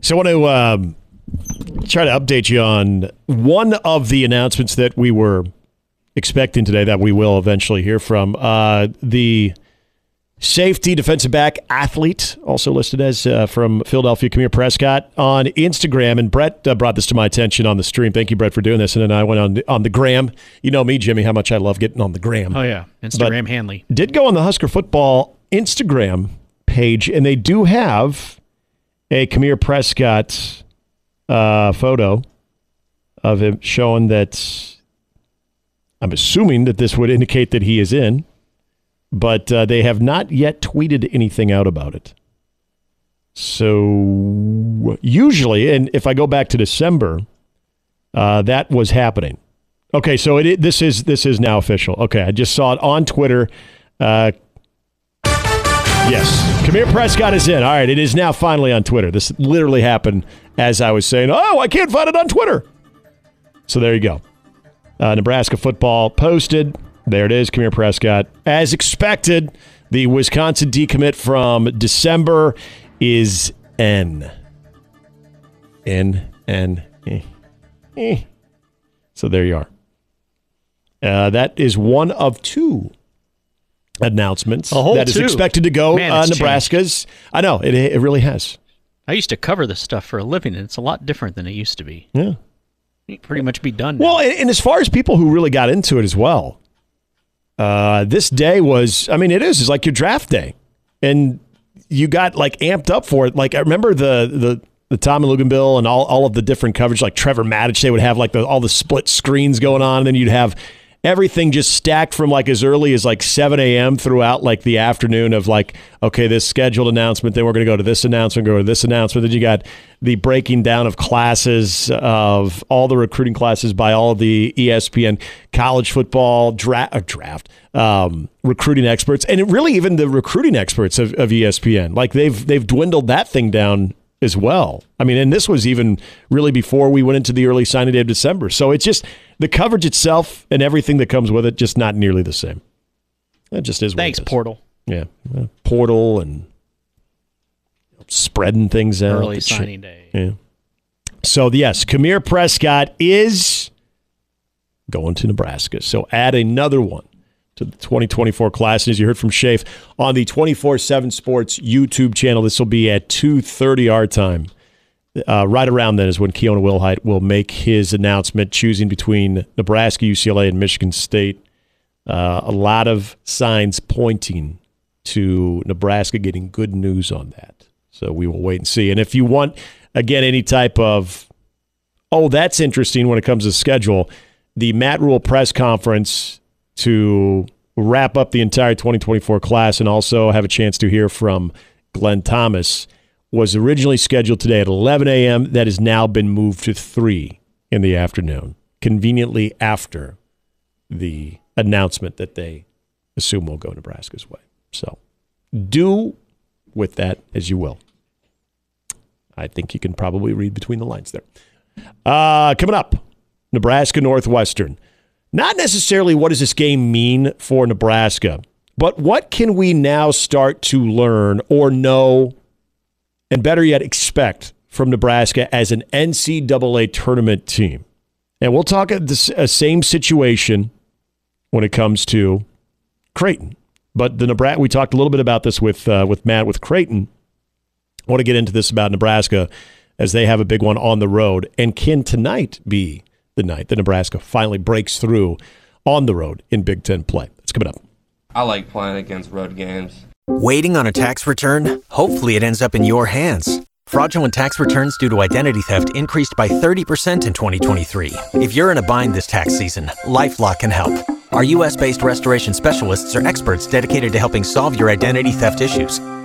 So I want to um, try to update you on one of the announcements that we were expecting today that we will eventually hear from. Uh, the safety defensive back athlete, also listed as uh, from Philadelphia, Kahmir Prescott on Instagram. And Brett uh, brought this to my attention on the stream. Thank you, Brett, for doing this. And then I went on on the gram. You know me, Jimmy, how much I love getting on the gram. Oh yeah, Instagram but Hanley did go on the Husker football Instagram page, and they do have a Kahmir Prescott uh, photo of him showing that. I'm assuming that this would indicate that he is in but uh, they have not yet tweeted anything out about it. So usually, and if I go back to December, uh, that was happening. Okay, so it, this is this is now official. Okay, I just saw it on Twitter. Uh, yes, Kahmir Prescott is in. All right, it is now finally on Twitter. This literally happened as I was saying. Oh, I can't find it on Twitter. So there you go. Uh, Nebraska football posted. There it is, Kahmir Prescott. As expected, the Wisconsin decommit from December is N. N, N, eh, eh. So there you are. Uh, that is one of two announcements that is two. expected to go Man, uh, Nebraska's. I know, it, it really has. I used to cover this stuff for a living, and it's a lot different than it used to be. Yeah. Pretty much be done. Now. Well, and, and as far as people who really got into it as well, uh, this day was, I mean, it is, it's like your draft day. And you got like amped up for it. Like, I remember the, the, the Tom and Luginbill and all, all of the different coverage, like Trevor Matich, they would have like the, all the split screens going on. And then you'd have everything just stacked from like as early as like 7 a.m. throughout like the afternoon of like, okay, this scheduled announcement, then we're going to go to this announcement, go to this announcement. Then you got the breaking down of classes of all the recruiting classes by all the ESPN college football dra- uh, draft um, recruiting experts, and really even the recruiting experts of, of ESPN. Like they've they've dwindled that thing down as well. I mean, and this was even really before we went into the early signing day of December. So it's just the coverage itself and everything that comes with it, just not nearly the same. It just is. Thanks, is. Portal. Yeah, uh, Portal and spreading things out. Early signing day. Yeah. So yes, Kahmir Prescott is going to Nebraska. So add another one to the 2024 class. And as you heard from Shafe on the 24/7 Sports YouTube channel, this will be at 2:30 our time. Uh, right around then is when Keona Wilhite will make his announcement, choosing between Nebraska, UCLA, and Michigan State. Uh, a lot of signs pointing to Nebraska getting good news on that. So we will wait and see. And if you want, again, any type of, oh, that's interesting when it comes to schedule, the Matt Rhule press conference to wrap up the entire 2024 class and also have a chance to hear from Glenn Thomas was originally scheduled today at 11 a.m. That has now been moved to 3 in the afternoon, conveniently after the announcement that they assume will go Nebraska's way. So do with that as you will. I think you can probably read between the lines there. Uh, coming up, Nebraska Northwestern. Not necessarily what does this game mean for Nebraska, but what can we now start to learn or know, and better yet, expect from Nebraska as an NCAA tournament team? And we'll talk at the same situation when it comes to Creighton. But the Nebraska, we talked a little bit about this with uh, with Matt with Creighton. I want to get into this about Nebraska as they have a big one on the road. And can tonight be the night that Nebraska finally breaks through on the road in Big Ten play? It's coming up. I like playing against road games. Waiting on a tax return? Hopefully, it ends up in your hands. Fraudulent tax returns due to identity theft increased by 30% in 2023. If you're in a bind this tax season, LifeLock can help. Our US based restoration specialists are experts dedicated to helping solve your identity theft issues